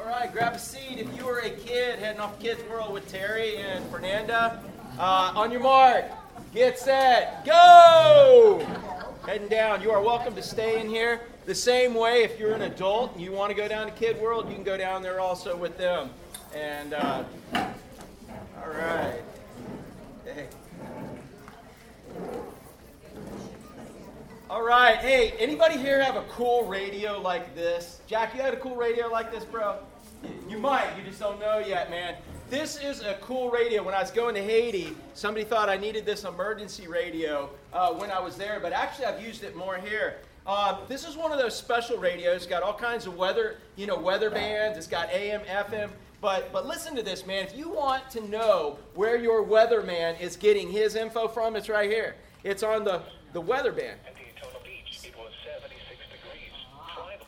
All right, grab a seat. If you were a kid heading off Kids World with Terry and Fernanda, uh, on your mark, get set, go! Heading down. You are welcome to stay in here. The same way, if you're an adult and you want to go down to Kid World, you can go down there also with them. And, uh, all right. All right. Hey, anybody here have a cool radio like this? Jack, you had a cool radio like this, bro? You might. You just don't know yet, man. This is a cool radio. When I was going to Haiti, somebody thought I needed this emergency radio uh, when I was there, but actually I've used it more here. Uh, this is one of those special radios. It's got all kinds of weather, you know, weather bands. It's got AM, FM. But but listen to this, man. If you want to know where your weatherman is getting his info from, it's right here. It's on the the weather band.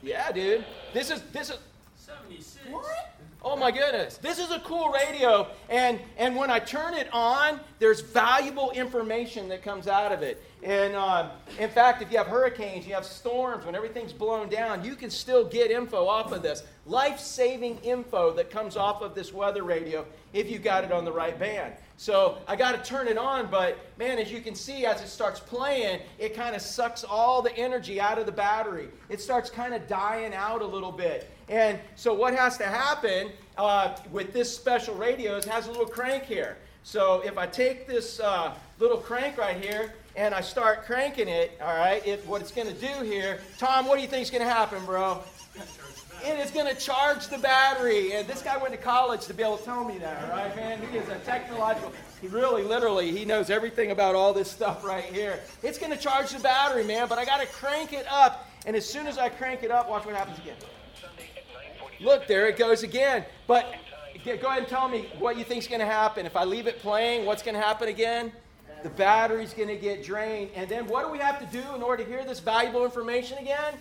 Yeah, dude. This is this is 76. What? Oh my goodness. This is a cool radio and and when I turn it on, there's valuable information that comes out of it. And uh, in fact, if you have hurricanes, you have storms, when everything's blown down, you can still get info off of this. Life saving info that comes off of this weather radio if you got it on the right band. So I got to turn it on, but man, as you can see, as it starts playing, it kind of sucks all the energy out of the battery. It starts kind of dying out a little bit. And so what has to happen uh, with this special radio is it has a little crank here. So if I take this uh, little crank right here and I start cranking it, all right, it, what it's going to do here, Tom, what do you think is going to happen, bro? It is going to charge the battery. And this guy went to college to be able to tell me that, right, man? He is a technological, he really, literally, he knows everything about all this stuff right here. It's going to charge the battery, man, but I got to crank it up. And as soon as I crank it up, watch what happens again. Look, there it goes again. But go ahead and tell me what you think is going to happen. If I leave it playing, what's going to happen again? The battery's going to get drained. And then what do we have to do in order to hear this valuable information again?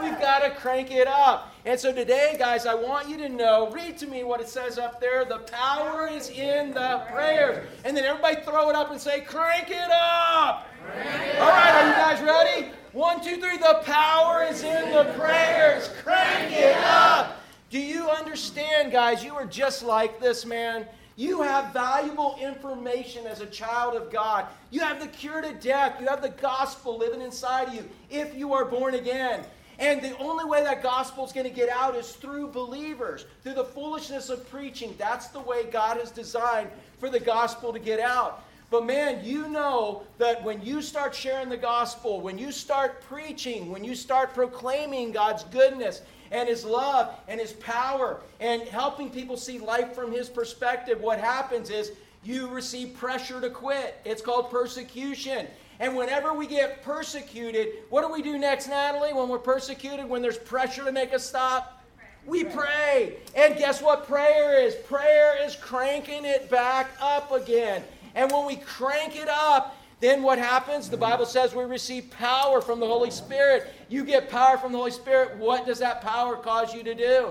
We've got to crank it up. And so today, guys, I want you to know, read to me what it says up there. The power is in the prayers. And then everybody throw it up and say, crank it up. Crank it All right, are you guys ready? One, two, three. The power is in the prayers. Crank it up. Do you understand, guys? You are just like this man. You have valuable information as a child of God. You have the cure to death. You have the gospel living inside of you if you are born again. And the only way that gospel is going to get out is through believers, through the foolishness of preaching. That's the way God has designed for the gospel to get out. But man, you know that when you start sharing the gospel, when you start preaching, when you start proclaiming God's goodness and His love and His power and helping people see life from His perspective, what happens is you receive pressure to quit. It's called persecution. And whenever we get persecuted, what do we do next, Natalie, when we're persecuted, when there's pressure to make us stop? We pray. And guess what prayer is? Prayer is cranking it back up again. And when we crank it up, then what happens? The Bible says we receive power from the Holy Spirit. You get power from the Holy Spirit. What does that power cause you to do?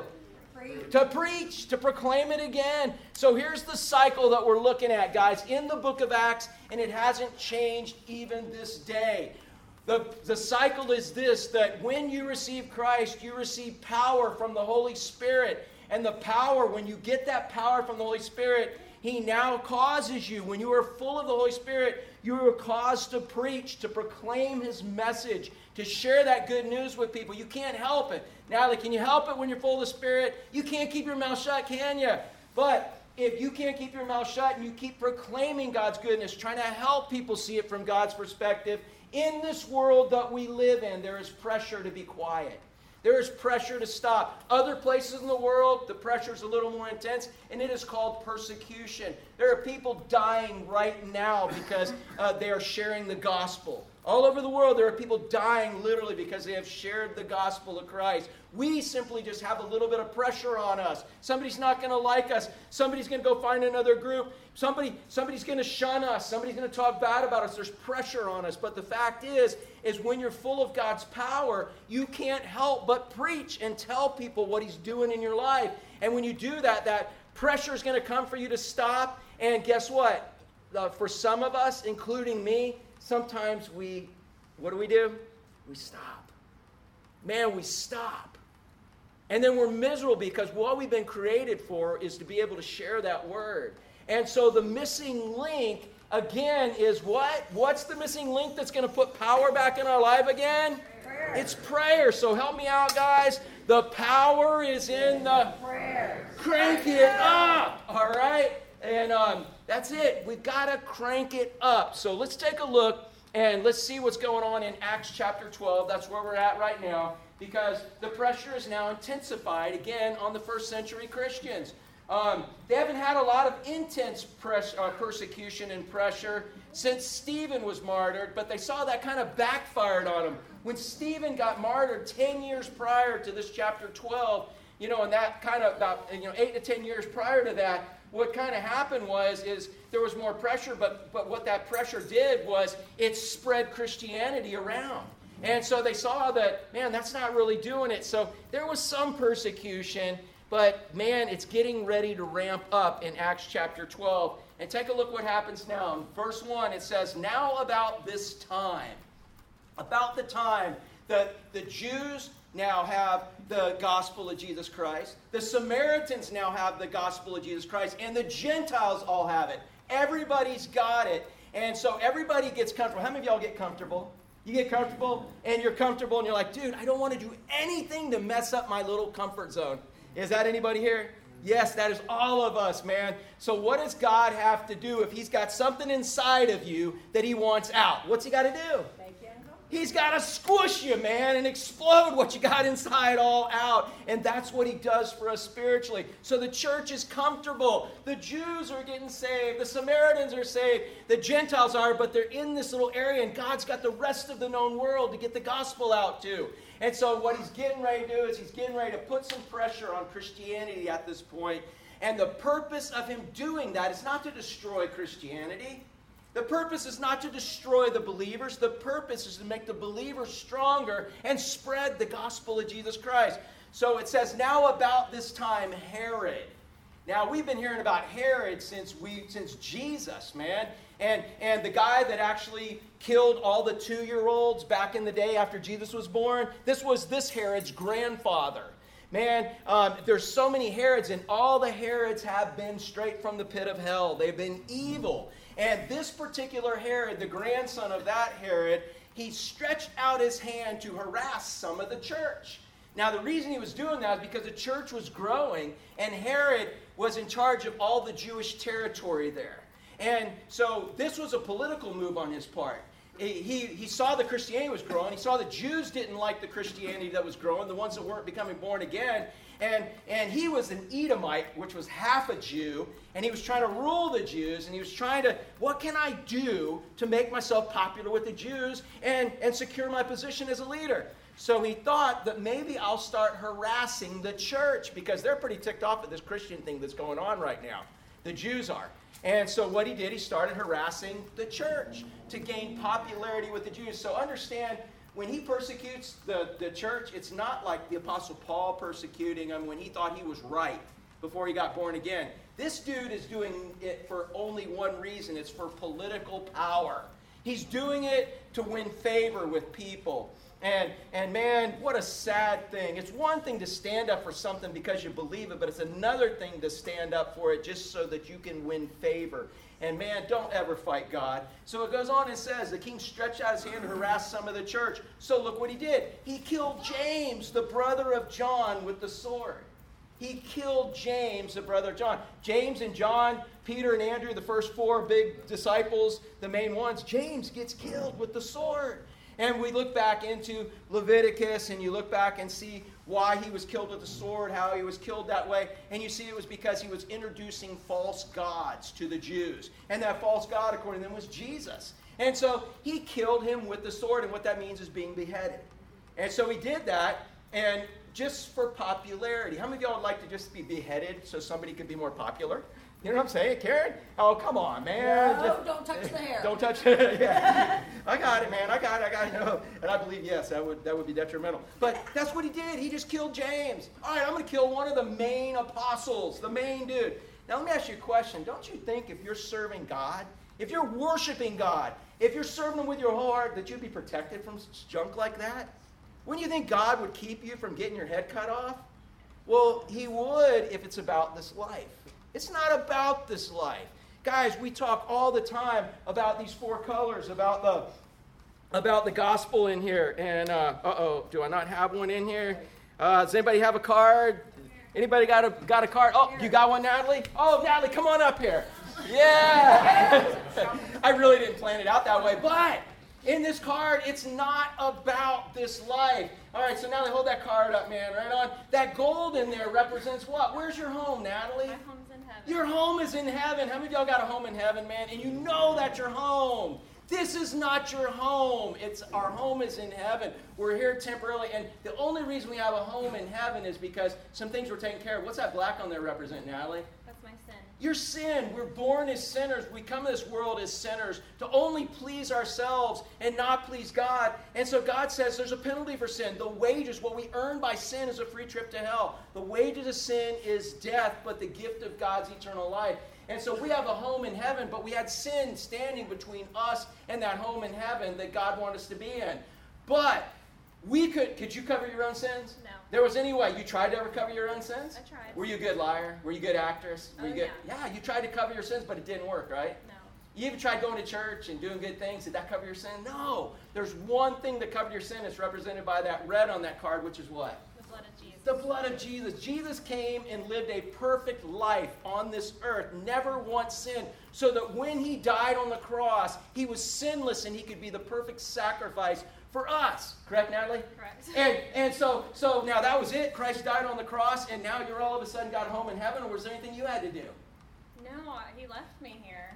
to preach, to proclaim it again. So here's the cycle that we're looking at, guys, in the book of Acts, and it hasn't changed even this day. The, the cycle is this that when you receive Christ, you receive power from the Holy Spirit. And the power, when you get that power from the Holy Spirit, He now causes you, when you are full of the Holy Spirit, you are caused to preach, to proclaim His message, to share that good news with people. You can't help it. Natalie, can you help it when you're full of the Spirit? You can't keep your mouth shut, can you? But if you can't keep your mouth shut and you keep proclaiming God's goodness, trying to help people see it from God's perspective, in this world that we live in, there is pressure to be quiet. There is pressure to stop. Other places in the world, the pressure is a little more intense, and it is called persecution. There are people dying right now because uh, they are sharing the gospel. All over the world, there are people dying literally because they have shared the gospel of Christ. We simply just have a little bit of pressure on us. Somebody's not going to like us. Somebody's going to go find another group. Somebody, somebody's going to shun us. Somebody's going to talk bad about us. There's pressure on us. But the fact is, is when you're full of God's power, you can't help but preach and tell people what He's doing in your life. And when you do that, that pressure is going to come for you to stop. And guess what? Uh, for some of us, including me, sometimes we, what do we do? We stop. Man, we stop. And then we're miserable because what we've been created for is to be able to share that word. And so the missing link, again, is what? What's the missing link that's going to put power back in our life again? Prayer. It's prayer. So help me out, guys. The power is in the prayer. Crank it up. All right? And um, that's it. We've got to crank it up. So let's take a look and let's see what's going on in Acts chapter 12. That's where we're at right now because the pressure is now intensified again on the first century Christians. Um, they haven't had a lot of intense press, uh, persecution and pressure since Stephen was martyred, but they saw that kind of backfired on them. When Stephen got martyred 10 years prior to this chapter 12, you know, and that kind of about, you know, eight to 10 years prior to that, what kind of happened was is there was more pressure, but, but what that pressure did was it spread Christianity around. And so they saw that, man, that's not really doing it. So there was some persecution, but man, it's getting ready to ramp up in Acts chapter 12. And take a look what happens now. In verse 1, it says, Now about this time, about the time that the Jews now have the gospel of Jesus Christ, the Samaritans now have the gospel of Jesus Christ, and the Gentiles all have it. Everybody's got it. And so everybody gets comfortable. How many of y'all get comfortable? You get comfortable and you're comfortable and you're like, dude, I don't want to do anything to mess up my little comfort zone. Is that anybody here? Yes, that is all of us, man. So, what does God have to do if He's got something inside of you that He wants out? What's He got to do? He's got to squish you, man, and explode what you got inside all out. And that's what he does for us spiritually. So the church is comfortable. The Jews are getting saved. The Samaritans are saved. The Gentiles are, but they're in this little area, and God's got the rest of the known world to get the gospel out to. And so what he's getting ready to do is he's getting ready to put some pressure on Christianity at this point. And the purpose of him doing that is not to destroy Christianity. The purpose is not to destroy the believers. The purpose is to make the believers stronger and spread the gospel of Jesus Christ. So it says, now about this time, Herod. Now we've been hearing about Herod since we since Jesus, man. And and the guy that actually killed all the two-year-olds back in the day after Jesus was born, this was this Herod's grandfather. Man, um, there's so many Herods, and all the Herods have been straight from the pit of hell. They've been evil. And this particular Herod, the grandson of that Herod, he stretched out his hand to harass some of the church. Now, the reason he was doing that is because the church was growing, and Herod was in charge of all the Jewish territory there. And so this was a political move on his part. He, he, saw the Christianity was growing. He saw the Jews didn't like the Christianity that was growing, the ones that weren't becoming born again. And, and he was an Edomite, which was half a Jew, and he was trying to rule the Jews, and he was trying to, what can I do to make myself popular with the Jews and, and secure my position as a leader? So he thought that maybe I'll start harassing the church because they're pretty ticked off at this Christian thing that's going on right now. The Jews are. And so what he did, he started harassing the church to gain popularity with the Jews. So understand when he persecutes the, the church, it's not like the Apostle Paul persecuting him when he thought he was right before he got born again. This dude is doing it for only one reason it's for political power. He's doing it to win favor with people. And, and man, what a sad thing. It's one thing to stand up for something because you believe it, but it's another thing to stand up for it just so that you can win favor. And man, don't ever fight God. So it goes on and says the king stretched out his hand to harass some of the church. So look what he did. He killed James, the brother of John, with the sword. He killed James, the brother of John. James and John, Peter and Andrew, the first four big disciples, the main ones. James gets killed with the sword. And we look back into Leviticus and you look back and see why he was killed with the sword, how he was killed that way. And you see it was because he was introducing false gods to the Jews. And that false God, according to them, was Jesus. And so he killed him with the sword, and what that means is being beheaded. And so he did that, and just for popularity. How many of y'all would like to just be beheaded so somebody could be more popular? You know what I'm saying, Karen? Oh, come on, man. No, Just, don't touch the hair. Don't touch it. yeah. I got it, man. I got it. I got it. No. And I believe, yes, that would, that would be detrimental. But that's what he did. He just killed James. All right, I'm going to kill one of the main apostles, the main dude. Now, let me ask you a question. Don't you think if you're serving God, if you're worshiping God, if you're serving Him with your whole heart, that you'd be protected from junk like that? Wouldn't you think God would keep you from getting your head cut off? Well, he would if it's about this life. It's not about this life. Guys, we talk all the time about these four colors, about the about the gospel in here. And uh oh, do I not have one in here? Uh, does anybody have a card? Anybody got a got a card? Oh, you got one, Natalie? Oh, Natalie, come on up here. Yeah. I really didn't plan it out that way, but in this card, it's not about this life. All right, so they hold that card up, man, right on. That gold in there represents what? Where's your home, Natalie? Your home is in heaven. How many of y'all got a home in heaven, man? And you know that your home. This is not your home. It's our home is in heaven. We're here temporarily, and the only reason we have a home in heaven is because some things were taken care of. What's that black on there represent, Natalie? Your sin. We're born as sinners. We come to this world as sinners to only please ourselves and not please God. And so God says there's a penalty for sin. The wages, what we earn by sin, is a free trip to hell. The wages of sin is death, but the gift of God's eternal life. And so we have a home in heaven, but we had sin standing between us and that home in heaven that God wanted us to be in. But we could, could you cover your own sins? No. There was any way. You tried to cover your own sins? I tried. Were you a good liar? Were you a good actress? Were Oh, you good? yeah. you tried to cover your sins, but it didn't work, right? No. You even tried going to church and doing good things. Did that cover your sin? No. There's one thing that covered your sin. It's represented by that red on that card, which is what? The blood of Jesus. The blood of Jesus. Jesus came and lived a perfect life on this earth, never once sinned, so that when he died on the cross, he was sinless and he could be the perfect sacrifice for us. Correct, Natalie? Correct. And and so so now that was it. Christ died on the cross, and now you're all of a sudden got home in heaven, or was there anything you had to do? No, he left me here.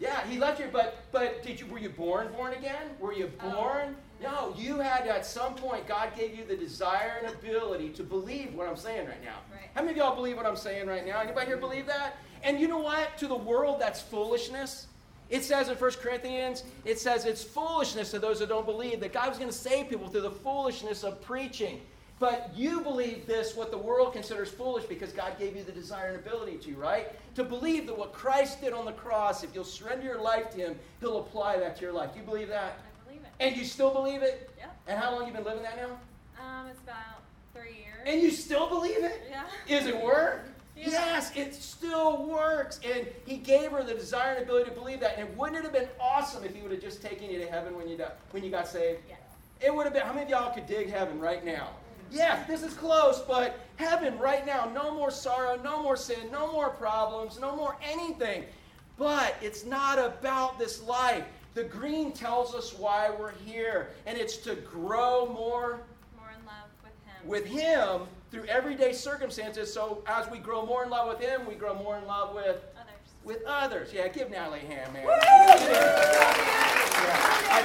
Yeah, he left you, but but did you were you born born again? Were you Oh, born? no, you had at some point God gave you the desire and ability to believe what I'm saying right now. Right. How many of y'all believe what I'm saying right now? Anybody here believe that? And you know what? To the world, that's foolishness. It says in 1 Corinthians, it says it's foolishness to those that don't believe that God was going to save people through the foolishness of preaching. But you believe this, what the world considers foolish, because God gave you the desire and ability to, right? To believe that what Christ did on the cross, if you'll surrender your life to Him, He'll apply that to your life. You believe that? I believe it. And you still believe it? Yep. And how long you been living that now? Um, it's about three years. And you still believe it? yeah. Is it work? Yeah. Yes, it still works. And he gave her the desire and ability to believe that. And wouldn't it have been awesome if he would have just taken you to heaven when you, when you got saved? Yes. It would have been, how many of y'all could dig heaven right now? Yes, this is close, but heaven right now, no more sorrow, no more sin, no more problems, no more anything. But it's not about this life. The green tells us why we're here, and it's to grow more More in love with him. with Him through everyday circumstances. So as we grow more in love with Him, we grow more in love with others. with others. Yeah, give Natalie a hand, man. Yeah, I,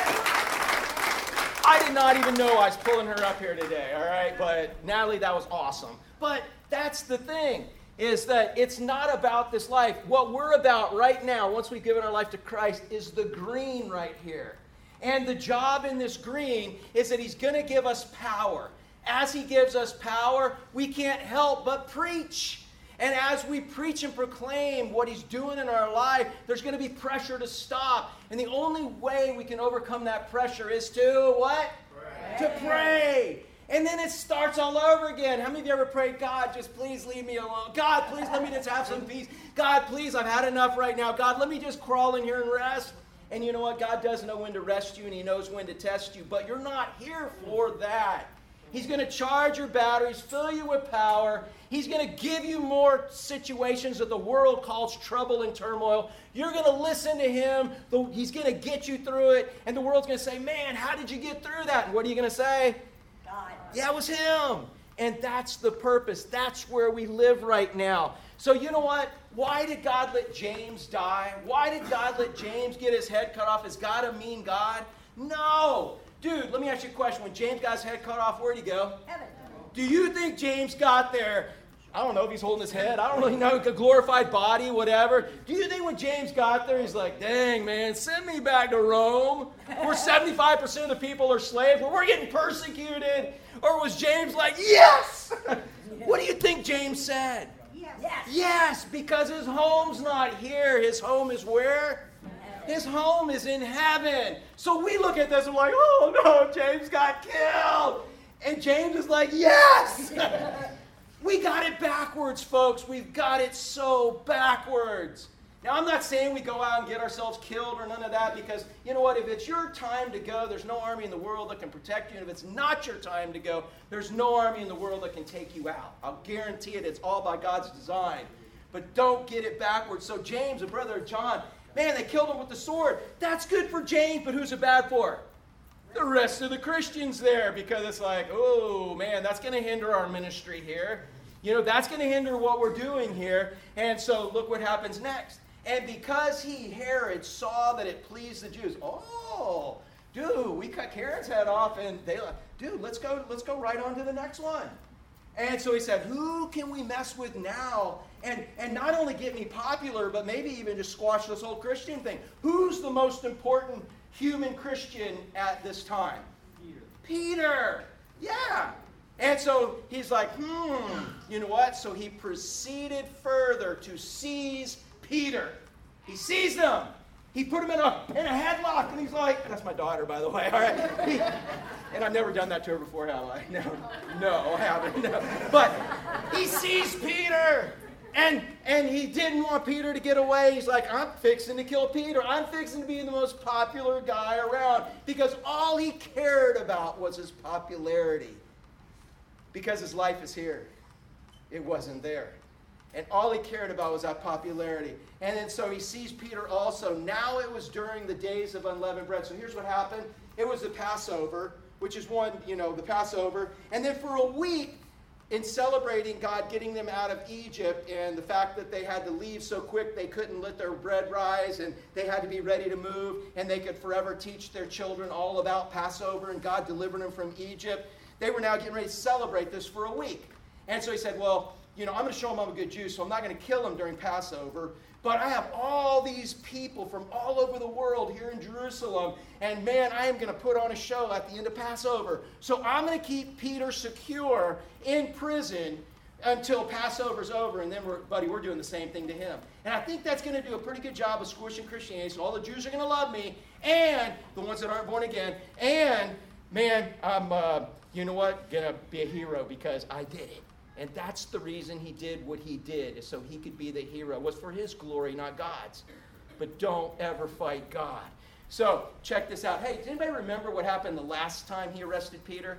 I did not even know I was pulling her up here today. All right, but Natalie, that was awesome. But that's the thing. Is that it's not about this life. What we're about right now, once we've given our life to Christ, is the green right here. And the job in this green is that He's going to give us power. As He gives us power, we can't help but preach. And as we preach and proclaim what He's doing in our life, there's going to be pressure to stop. And the only way we can overcome that pressure is to what? To pray. And then it starts all over again. How many of you ever prayed, God, just please leave me alone? God, please let me just have some peace. God, please, I've had enough right now. God, let me just crawl in here and rest. And you know what? God does know when to rest you and He knows when to test you, but you're not here for that. He's going to charge your batteries, fill you with power. He's going to give you more situations that the world calls trouble and turmoil. You're going to listen to Him. He's going to get you through it. And the world's going to say, Man, how did you get through that? And what are you going to say? God. Yeah, it was him. And that's the purpose. That's where we live right now. So, you know what? Why did God let James die? Why did God let James get his head cut off? Is God a mean God? No. Dude, let me ask you a question. When James got his head cut off, where'd he go? Heaven. Do you think James got there? I don't know if he's holding his head. I don't really know. A glorified body, whatever. Do you think when James got there, he's like, dang, man, send me back to Rome, where 75% of the people are slaves, where we're getting persecuted? Or was James like, yes? what do you think James said? Yes. Yes. Yes, because his home's not here. His home is where? His home is in heaven. So we look at this and we're like, oh no, James got killed. And James is like, yes, we got it backwards, folks. We've got it so backwards. Now, I'm not saying we go out and get ourselves killed or none of that because, you know what, if it's your time to go, there's no army in the world that can protect you. And if it's not your time to go, there's no army in the world that can take you out. I'll guarantee it, it's all by God's design. But don't get it backwards. So, James, a brother of John, man, they killed him with the sword. That's good for James, but who's it bad for? The rest of the Christians there because it's like, oh, man, that's going to hinder our ministry here. You know, that's going to hinder what we're doing here. And so, look what happens next. And because he, Herod, saw that it pleased the Jews, oh, dude, we cut Herod's head off, and they like, dude, let's go, let's go right on to the next one. And so he said, who can we mess with now? And, and not only get me popular, but maybe even just squash this whole Christian thing. Who's the most important human Christian at this time? Peter. Peter. Yeah. And so he's like, hmm, you know what? So he proceeded further to seize Peter. He seized him. He put him in a, in a headlock, and he's like, that's my daughter, by the way, all right? He, and I've never done that to her before, have I? No, no, I haven't. No. But he seized Peter. And, and he didn't want Peter to get away. He's like, I'm fixing to kill Peter. I'm fixing to be the most popular guy around. Because all he cared about was his popularity. Because his life is here, it wasn't there. And all he cared about was that popularity. And then so he sees Peter also. Now it was during the days of unleavened bread. So here's what happened it was the Passover, which is one, you know, the Passover. And then for a week, in celebrating God getting them out of Egypt and the fact that they had to leave so quick they couldn't let their bread rise and they had to be ready to move and they could forever teach their children all about Passover and God delivering them from Egypt, they were now getting ready to celebrate this for a week. And so he said, Well, you know, I'm going to show them I'm a good Jew, so I'm not going to kill them during Passover. But I have all these people from all over the world here in Jerusalem, and man, I am going to put on a show at the end of Passover. So I'm going to keep Peter secure in prison until Passover's over, and then, we're, buddy, we're doing the same thing to him. And I think that's going to do a pretty good job of squishing Christianity. So all the Jews are going to love me, and the ones that aren't born again, and man, I'm, uh, you know what, going to be a hero because I did it. And that's the reason he did what he did, is so he could be the hero. It was for his glory, not God's. But don't ever fight God. So check this out. Hey, does anybody remember what happened the last time he arrested Peter?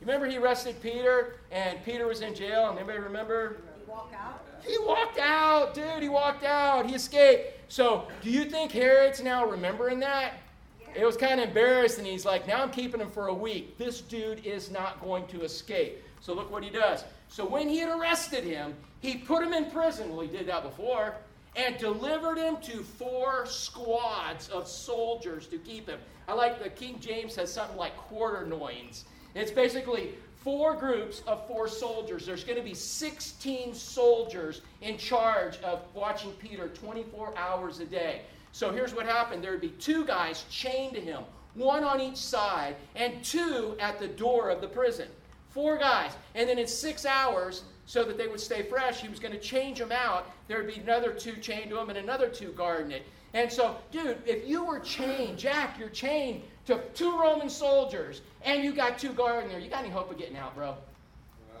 You remember he arrested Peter and Peter was in jail? And anybody remember? He walked out. He walked out, dude. He walked out. He escaped. So do you think Herod's now remembering that? Yeah. It was kind of embarrassing. He's like, now I'm keeping him for a week. This dude is not going to escape. So look what he does. So when he had arrested him, he put him in prison. Well, he did that before. And delivered him to four squads of soldiers to keep him. I like the King James has something like quaternions. It's basically four groups of four soldiers. There's going to be 16 soldiers in charge of watching Peter 24 hours a day. So here's what happened there would be two guys chained to him, one on each side, and two at the door of the prison. Four guys. And then in six hours, so that they would stay fresh, he was going to change them out. There would be another two chained to him and another two guarding it. And so, dude, if you were chained, Jack, you're chained to two Roman soldiers, and you got two guarding there, you got any hope of getting out, bro? Uh,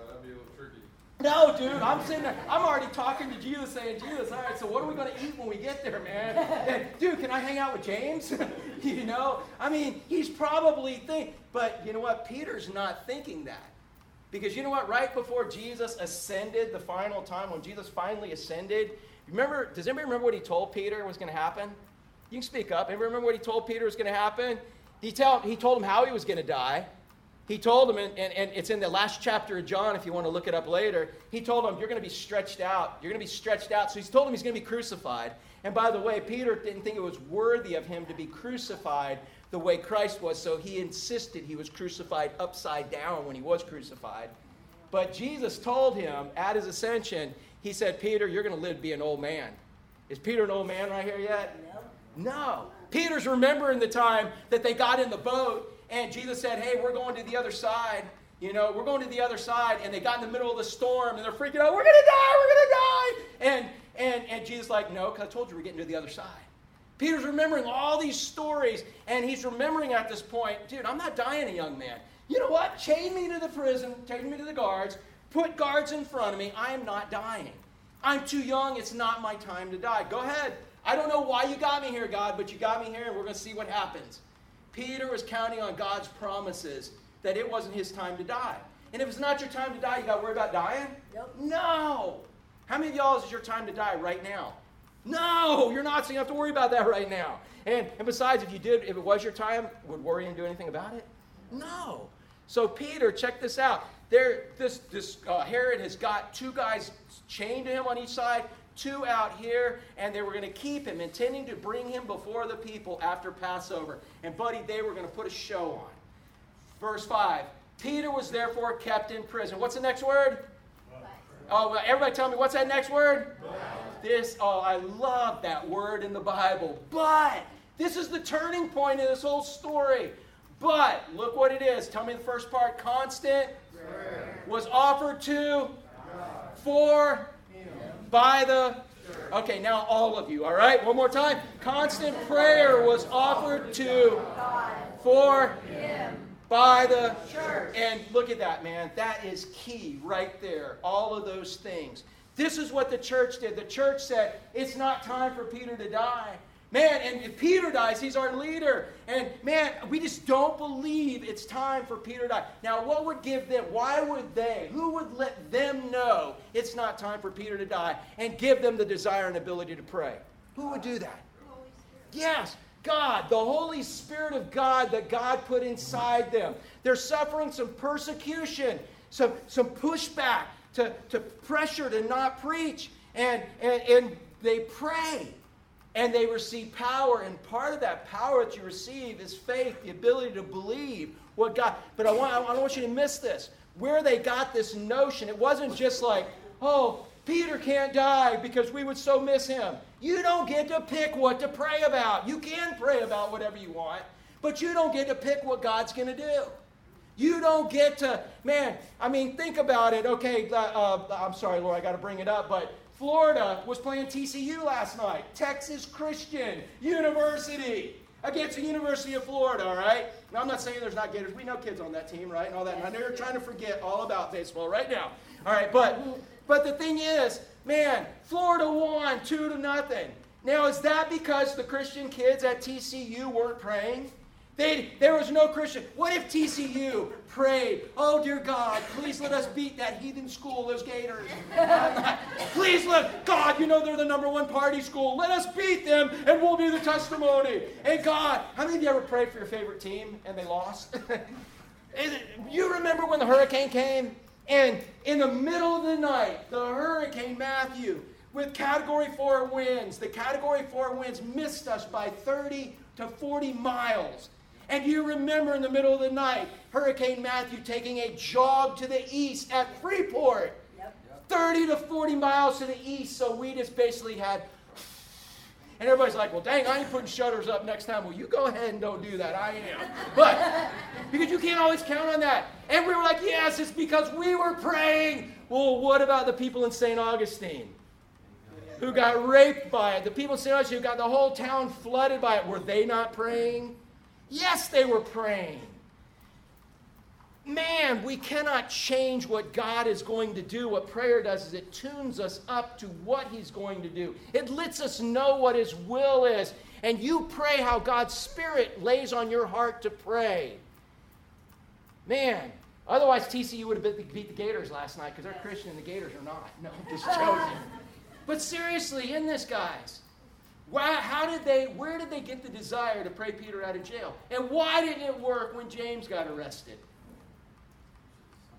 that'd be a little tricky. No, dude, I'm sitting there. I'm already talking to Jesus, saying, Jesus, all right, so what are we going to eat when we get there, man? And, dude, can I hang out with James? you know? I mean, he's probably thinking, but you know what? Peter's not thinking that. Because you know what? Right before Jesus ascended, the final time when Jesus finally ascended, remember, does anybody remember what he told Peter was going to happen? You can speak up. Anybody remember what he told Peter was going to happen? He, tell, he told him how he was going to die. He told him, and, and, and it's in the last chapter of John if you want to look it up later. He told him, You're going to be stretched out. You're going to be stretched out. So he's told him he's going to be crucified. And by the way, Peter didn't think it was worthy of him to be crucified the way Christ was, so he insisted he was crucified upside down when he was crucified. But Jesus told him at his ascension, He said, Peter, you're going to live to be an old man. Is Peter an old man right here yet? No. No. Peter's remembering the time that they got in the boat and Jesus said, Hey, we're going to the other side. You know, we're going to the other side. And they got in the middle of the storm and they're freaking out, We're going to die, we're going to die. And, and, and Jesus, like, No, because I told you we're getting to the other side. Peter's remembering all these stories, and he's remembering at this point, dude, I'm not dying a young man. You know what? Chain me to the prison, chain me to the guards, put guards in front of me. I am not dying. I'm too young. It's not my time to die. Go ahead. I don't know why you got me here, God, but you got me here, and we're going to see what happens. Peter was counting on God's promises that it wasn't his time to die. And if it's not your time to die, you got to worry about dying? Nope. No. How many of y'all is your time to die right now? No, you're not, so you don't have to worry about that right now. And, and besides, if you did, if it was your time, would worry and do anything about it? No. So Peter, check this out. There, this this uh, Herod has got two guys chained to him on each side, two out here, and they were going to keep him, intending to bring him before the people after Passover. And buddy, they were going to put a show on. Verse five. Peter was therefore kept in prison. What's the next word? Oh, everybody tell me what's that next word? This, oh, I love that word in the Bible. But this is the turning point in this whole story. But look what it is. Tell me the first part. Constant was offered to for by the Okay, now all of you, all right? One more time. Constant prayer was offered to for him by the church. And look at that, man. That is key right there. All of those things. This is what the church did. The church said, it's not time for Peter to die. Man, and if Peter dies, he's our leader. And man, we just don't believe it's time for Peter to die. Now, what would give them, why would they, who would let them know it's not time for Peter to die and give them the desire and ability to pray? Who would do that? Yes, God, the Holy Spirit of God that God put inside them. They're suffering some persecution, some, some pushback to, to pressure to not preach. And, and, and they pray and they receive power. And part of that power that you receive is faith, the ability to believe what God. But I, want, I want you to miss this. Where they got this notion, it wasn't just like, oh, Peter can't die because we would so miss him. You don't get to pick what to pray about. You can pray about whatever you want, but you don't get to pick what God's going to do. You don't get to, man, I mean, think about it. Okay, uh, uh, I'm sorry, Lord, I got to bring it up, but Florida was playing TCU last night, Texas Christian University against the University of Florida, all right? Now, I'm not saying there's not Gators. We know kids on that team, right? And all that. And I know you're trying to forget all about baseball right now. All right, but but the thing is, man, Florida won two to nothing. Now, is that because the Christian kids at TCU weren't praying? They, there was no Christian. What if TCU prayed, Oh, dear God, please let us beat that heathen school, those Gators? please let, God, you know they're the number one party school. Let us beat them and we'll be the testimony. And God, how many of you ever prayed for your favorite team and they lost? you remember when the hurricane came? And in the middle of the night, the hurricane Matthew, with category four winds, the category four winds missed us by 30 to 40 miles. And you remember in the middle of the night, Hurricane Matthew taking a jog to the east at Freeport. Yep. 30 to 40 miles to the east. So we just basically had. And everybody's like, well, dang, I ain't putting shutters up next time. Well, you go ahead and don't do that. I am. But, because you can't always count on that. And we were like, yes, it's because we were praying. Well, what about the people in St. Augustine? Who got raped by it? The people in St. Augustine who got the whole town flooded by it. Were they not praying? Yes, they were praying. Man, we cannot change what God is going to do. What prayer does is it tunes us up to what He's going to do. It lets us know what His will is. And you pray how God's Spirit lays on your heart to pray. Man, otherwise TCU would have beat the Gators last night because they're Christian and the Gators are not. No, I'm just joking. but seriously, in this, guys, why, how did they, where did they get the desire to pray Peter out of jail? And why didn't it work when James got arrested?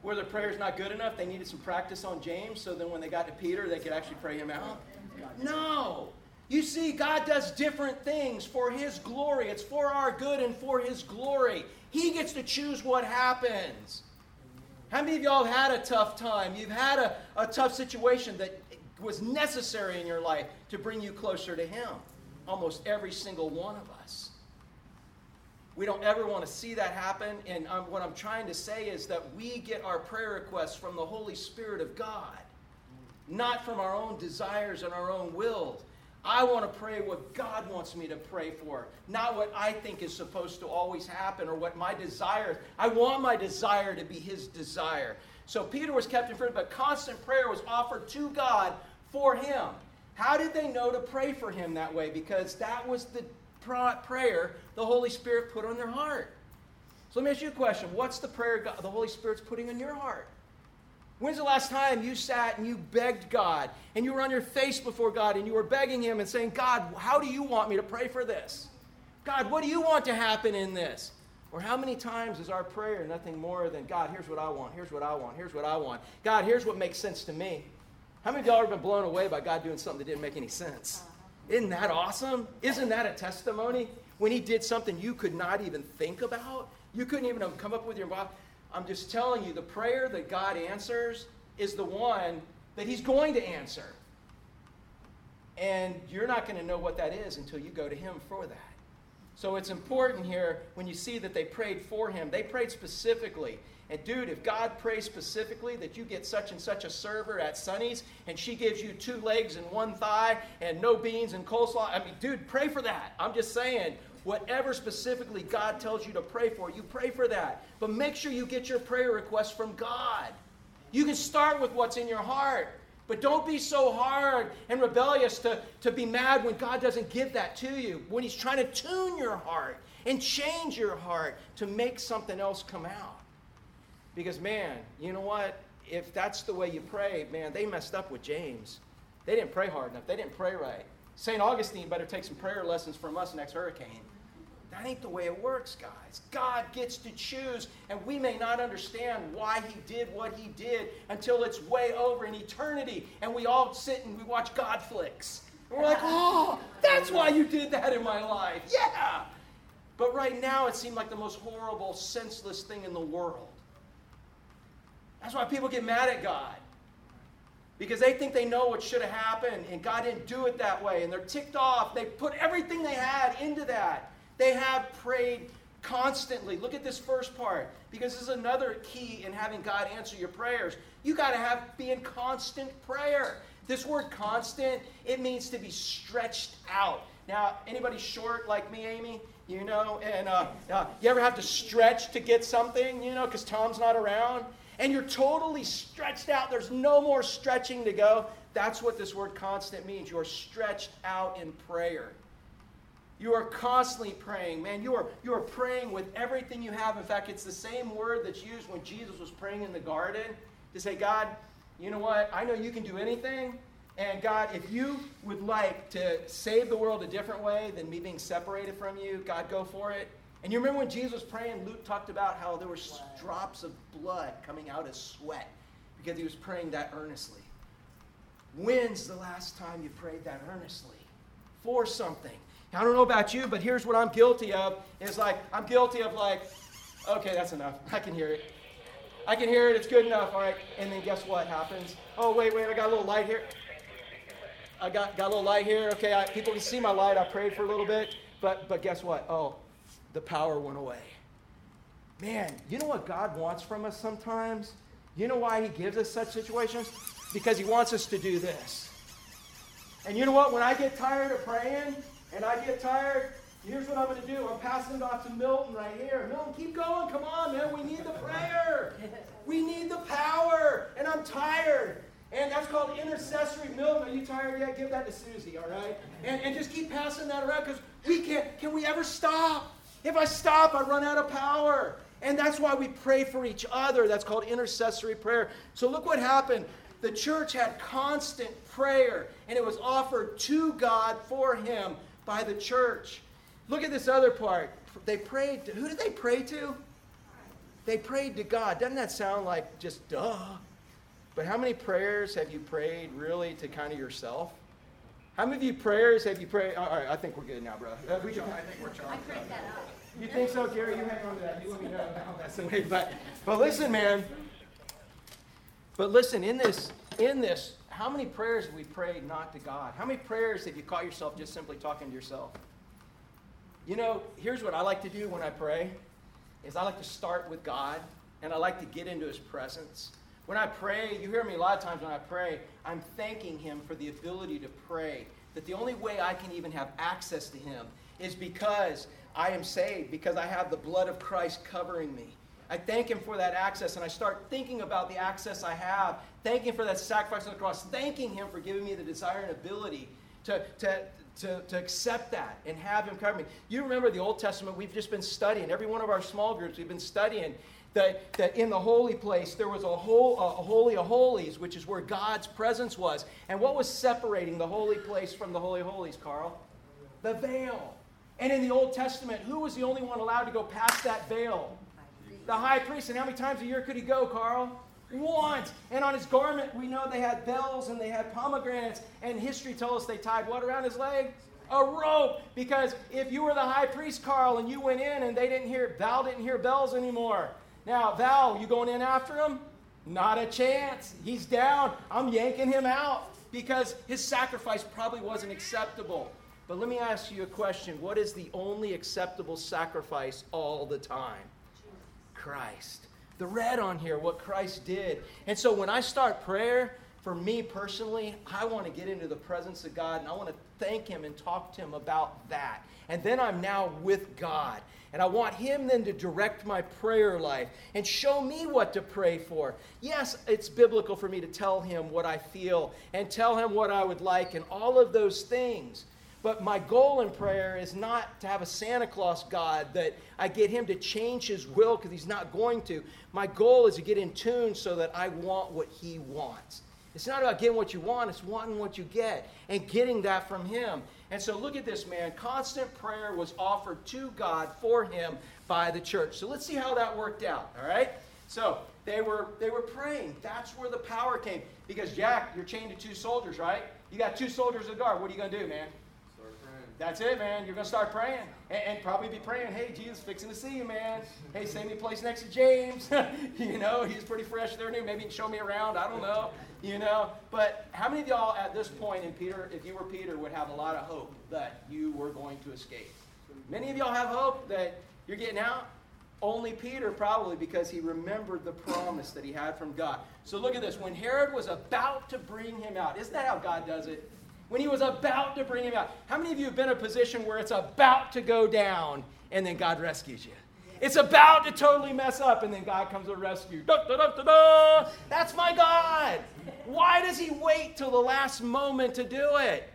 Were their prayers not good enough? They needed some practice on James so then when they got to Peter, they could actually pray him out? No. You see, God does different things for His glory. It's for our good and for His glory. He gets to choose what happens. How many of y'all have had a tough time? You've had a, a tough situation that was necessary in your life to bring you closer to Him. Almost every single one of us. We don't ever want to see that happen. And um, what I'm trying to say is that we get our prayer requests from the Holy Spirit of God, not from our own desires and our own wills. I want to pray what God wants me to pray for, not what I think is supposed to always happen or what my desire. I want my desire to be His desire. So Peter was kept in prison, but constant prayer was offered to God for him. How did they know to pray for him that way? Because that was the prayer the Holy Spirit put on their heart. So let me ask you a question. What's the prayer God, the Holy Spirit's putting in your heart? When's the last time you sat and you begged God and you were on your face before God and you were begging Him and saying, God, how do you want me to pray for this? God, what do you want to happen in this? Or how many times is our prayer nothing more than, God, here's what I want, here's what I want, here's what I want. God, here's what makes sense to me. How many of y'all have been blown away by God doing something that didn't make any sense? Uh-huh. Isn't that awesome? Isn't that a testimony? When He did something you could not even think about, you couldn't even um, come up with your mouth. I'm just telling you, the prayer that God answers is the one that He's going to answer. And you're not going to know what that is until you go to Him for that. So it's important here when you see that they prayed for Him, they prayed specifically. And dude, if God prays specifically that you get such and such a server at Sonny's and she gives you two legs and one thigh and no beans and coleslaw, I mean, dude, pray for that. I'm just saying, Whatever specifically God tells you to pray for, you pray for that. But make sure you get your prayer requests from God. You can start with what's in your heart. But don't be so hard and rebellious to, to be mad when God doesn't give that to you, when He's trying to tune your heart and change your heart to make something else come out. Because, man, you know what? If that's the way you pray, man, they messed up with James. They didn't pray hard enough, they didn't pray right. St. Augustine better take some prayer lessons from us next hurricane. That ain't the way it works, guys. God gets to choose, and we may not understand why He did what He did until it's way over in eternity, and we all sit and we watch God flicks. And we're like, oh, that's why you did that in my life. Yeah. But right now, it seemed like the most horrible, senseless thing in the world. That's why people get mad at God because they think they know what should have happened and God didn't do it that way and they're ticked off. They put everything they had into that. They have prayed constantly. Look at this first part because this is another key in having God answer your prayers. You got to have be in constant prayer. This word constant, it means to be stretched out. Now, anybody short like me, Amy? You know, and uh, uh, you ever have to stretch to get something, you know, because Tom's not around? And you're totally stretched out. There's no more stretching to go. That's what this word constant means. You're stretched out in prayer. You are constantly praying, man. You are, you are praying with everything you have. In fact, it's the same word that's used when Jesus was praying in the garden to say, God, you know what? I know you can do anything. And God, if you would like to save the world a different way than me being separated from you, God, go for it. And you remember when Jesus was praying, Luke talked about how there were drops of blood coming out as sweat because he was praying that earnestly. When's the last time you prayed that earnestly for something? I don't know about you, but here's what I'm guilty of. Is like I'm guilty of like, okay, that's enough. I can hear it. I can hear it. It's good enough. All right. And then guess what happens? Oh wait, wait. I got a little light here. I got got a little light here. Okay, I, people can see my light. I prayed for a little bit, but but guess what? Oh, the power went away. Man, you know what God wants from us sometimes? You know why He gives us such situations? Because He wants us to do this. And you know what? When I get tired of praying and I get tired, here's what I'm going to do. I'm passing it off to Milton right here. Milton, keep going. Come on, man. We need the prayer. We need the power. And I'm tired. And that's called intercessory Milton. Are you tired yet? Give that to Susie, all right? And, and just keep passing that around because we can't. Can we ever stop? If I stop, I run out of power. And that's why we pray for each other. That's called intercessory prayer. So look what happened. The church had constant prayer, and it was offered to God for him by the church. Look at this other part. They prayed to, who did they pray to? They prayed to God. Doesn't that sound like just duh? But how many prayers have you prayed really to kind of yourself? How many of you prayers have you prayed? All right, I think we're good now, bro. Uh, we can, I think we're charged. I that up. You think so, Gary? You hang on to that. You let me know how that's the way. But, but listen, man. But listen, in this, in this, how many prayers have we prayed not to God? How many prayers have you caught yourself just simply talking to yourself? You know, here's what I like to do when I pray is I like to start with God and I like to get into his presence. When I pray, you hear me a lot of times when I pray, I'm thanking Him for the ability to pray. That the only way I can even have access to Him is because I am saved, because I have the blood of Christ covering me. I thank Him for that access, and I start thinking about the access I have, thanking for that sacrifice on the cross, thanking Him for giving me the desire and ability to, to, to, to accept that and have Him cover me. You remember the Old Testament, we've just been studying. Every one of our small groups, we've been studying that, that in the holy place there was a, whole, a holy of holies, which is where God's presence was. And what was separating the holy place from the holy holies, Carl? The veil. And in the Old Testament, who was the only one allowed to go past that veil? The high priest. And how many times a year could he go, Carl? Once. And on his garment, we know they had bells and they had pomegranates. And history tells us they tied what around his leg? A rope. Because if you were the high priest, Carl, and you went in and they didn't hear, Val didn't hear bells anymore. Now, Val, you going in after him? Not a chance. He's down. I'm yanking him out because his sacrifice probably wasn't acceptable. But let me ask you a question What is the only acceptable sacrifice all the time? Christ. The red on here, what Christ did. And so when I start prayer, for me personally, I want to get into the presence of God and I want to thank Him and talk to Him about that. And then I'm now with God. And I want Him then to direct my prayer life and show me what to pray for. Yes, it's biblical for me to tell Him what I feel and tell Him what I would like and all of those things. But my goal in prayer is not to have a Santa Claus God that I get him to change his will because he's not going to. My goal is to get in tune so that I want what he wants. It's not about getting what you want, it's wanting what you get and getting that from him. And so look at this, man. Constant prayer was offered to God for him by the church. So let's see how that worked out, all right? So they were they were praying. That's where the power came. Because Jack, you're chained to two soldiers, right? You got two soldiers of guard. What are you gonna do, man? That's it, man. You're going to start praying. And, and, probably be praying, hey, Jesus, fixing to see you, man. Hey, send me a place next to James. you know, he's pretty fresh there, new. Maybe he can show me around. I don't know. You know. But how many of y'all at this point in Peter, if you were Peter, would have a lot of hope that you were going to escape? Many of y'all have hope that you're getting out. Only Peter, probably, because he remembered the promise that he had from God. So look at this. When Herod was about to bring him out, isn't that how God does it? when he was about to bring him out. How many of you have been in a position where it's about to go down and then God rescues you? It's about to totally mess up, and then God comes to rescue. Da, da, da, That's my God. Why does He wait till the last moment to do it?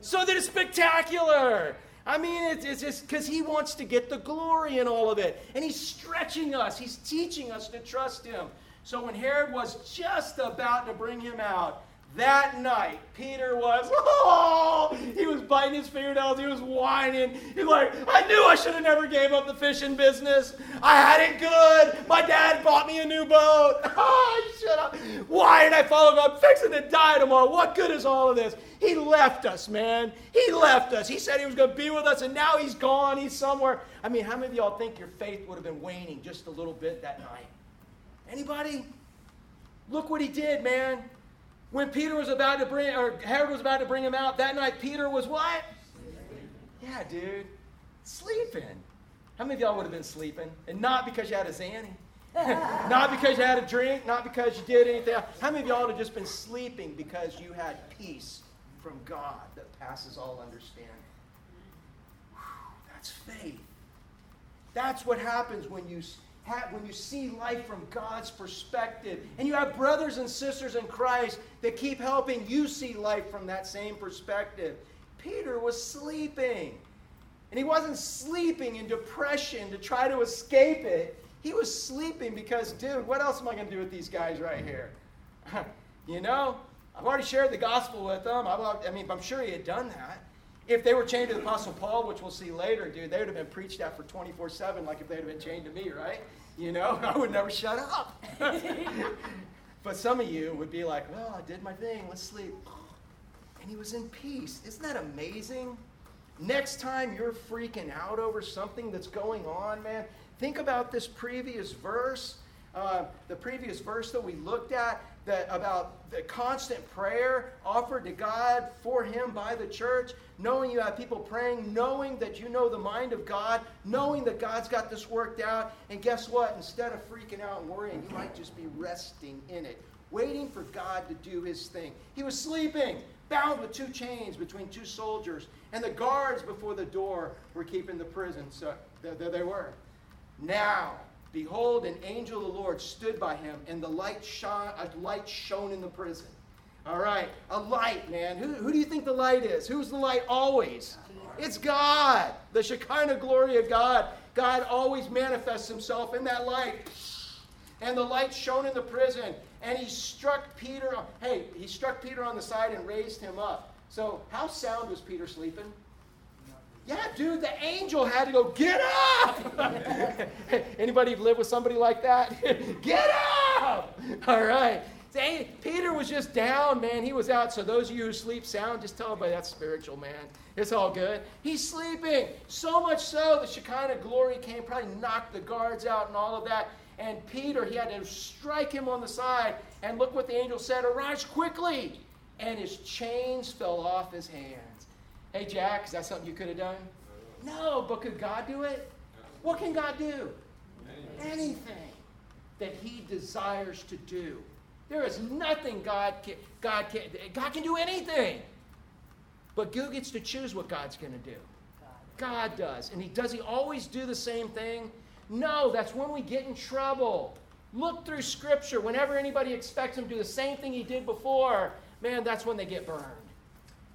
So that it's spectacular. I mean, it's, it's just because He wants to get the glory in all of it. And He's stretching us, He's teaching us to trust Him. So when Herod was just about to bring Him out, that night, Peter was, oh, he was biting his fingernails. He was whining. He's like, I knew I should have never gave up the fishing business. I had it good. My dad bought me a new boat. Oh, should have. Why did I follow God? I'm fixing to die tomorrow. What good is all of this? He left us, man. He left us. He said he was going to be with us, and now he's gone. He's somewhere. I mean, how many of y'all think your faith would have been waning just a little bit that night? Anybody? Look what he did, man. When Peter was about to bring, or Herod was about to bring him out that night, Peter was what? Yeah, dude, sleeping. How many of y'all would have been sleeping? And not because you had a Zanny. not because you had a drink, not because you did anything else. How many of y'all would have just been sleeping because you had peace from God that passes all understanding? Whew, that's faith. That's what happens when you have, when you see life from God's perspective, and you have brothers and sisters in Christ that keep helping you see life from that same perspective. Peter was sleeping. And he wasn't sleeping in depression to try to escape it. He was sleeping because, dude, what else am I going to do with these guys right here? you know, I've already shared the gospel with them. I mean, I'm sure he had done that. If they were chained to the Apostle Paul, which we'll see later, dude, they would have been preached at for 24 7, like if they'd have been chained to me, right? You know, I would never shut up. but some of you would be like, well, I did my thing, let's sleep. And he was in peace. Isn't that amazing? Next time you're freaking out over something that's going on, man, think about this previous verse. Uh, the previous verse that we looked at that about the constant prayer offered to God for him by the church knowing you have people praying, knowing that you know the mind of God, knowing that God's got this worked out. And guess what? Instead of freaking out and worrying, you might just be resting in it, waiting for God to do his thing. He was sleeping, bound with two chains between two soldiers, and the guards before the door were keeping the prison. So there, they were. Now, behold, an angel of the Lord stood by him, and the light shone, a light shone in the prison. All right, a light, man. Who, who do you think the light is? Who's the light always? It's God, the Shekinah glory of God. God always manifests himself in that light. And the light shone in the prison, and he struck Peter. Hey, he struck Peter on the side and raised him up. So, how sound was Peter sleeping? Yeah, dude, the angel had to go, get up! Anybody live with somebody like that? get up! All right. Peter was just down, man. He was out. So those of you who sleep sound, just tell everybody that's spiritual, man. It's all good. He's sleeping. So much so, the Shekinah glory came, probably knocked the guards out and all of that. And Peter, he had to strike him on the side. And look what the angel said arise quickly. And his chains fell off his hands. Hey, Jack, is that something you could have done? No, but could God do it? What can God do? Anything that he desires to do. There is nothing God can, God can, God can do anything. But who gets to choose what God's going to do? God does. And he does he always do the same thing? No, that's when we get in trouble. Look through scripture. Whenever anybody expects him to do the same thing he did before, man, that's when they get burned.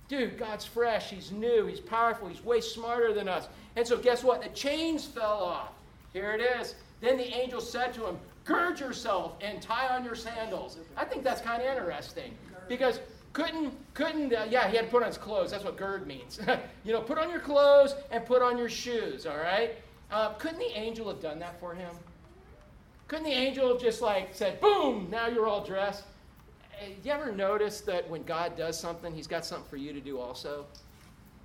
Dude, God's fresh, he's new, he's powerful, he's way smarter than us. And so guess what? The chains fell off. Here it is. Then the angel said to him, Gird yourself and tie on your sandals. I think that's kind of interesting because couldn't couldn't uh, yeah he had to put on his clothes. That's what gird means. you know, put on your clothes and put on your shoes. All right. Uh, couldn't the angel have done that for him? Couldn't the angel have just like said, "Boom! Now you're all dressed." Uh, you ever notice that when God does something, He's got something for you to do also?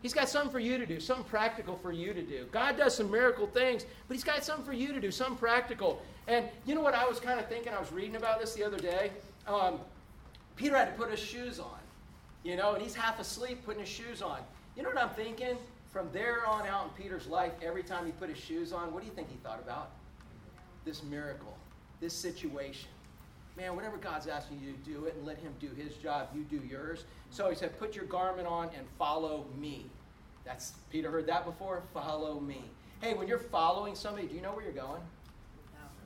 He's got something for you to do, something practical for you to do. God does some miracle things, but He's got something for you to do, something practical. And you know what I was kind of thinking? I was reading about this the other day. Um, Peter had to put his shoes on, you know, and he's half asleep putting his shoes on. You know what I'm thinking? From there on out in Peter's life, every time he put his shoes on, what do you think he thought about? This miracle, this situation. Man, whatever God's asking you to do it and let him do his job, you do yours. So he said, Put your garment on and follow me. That's Peter heard that before? Follow me. Hey, when you're following somebody, do you know where you're going?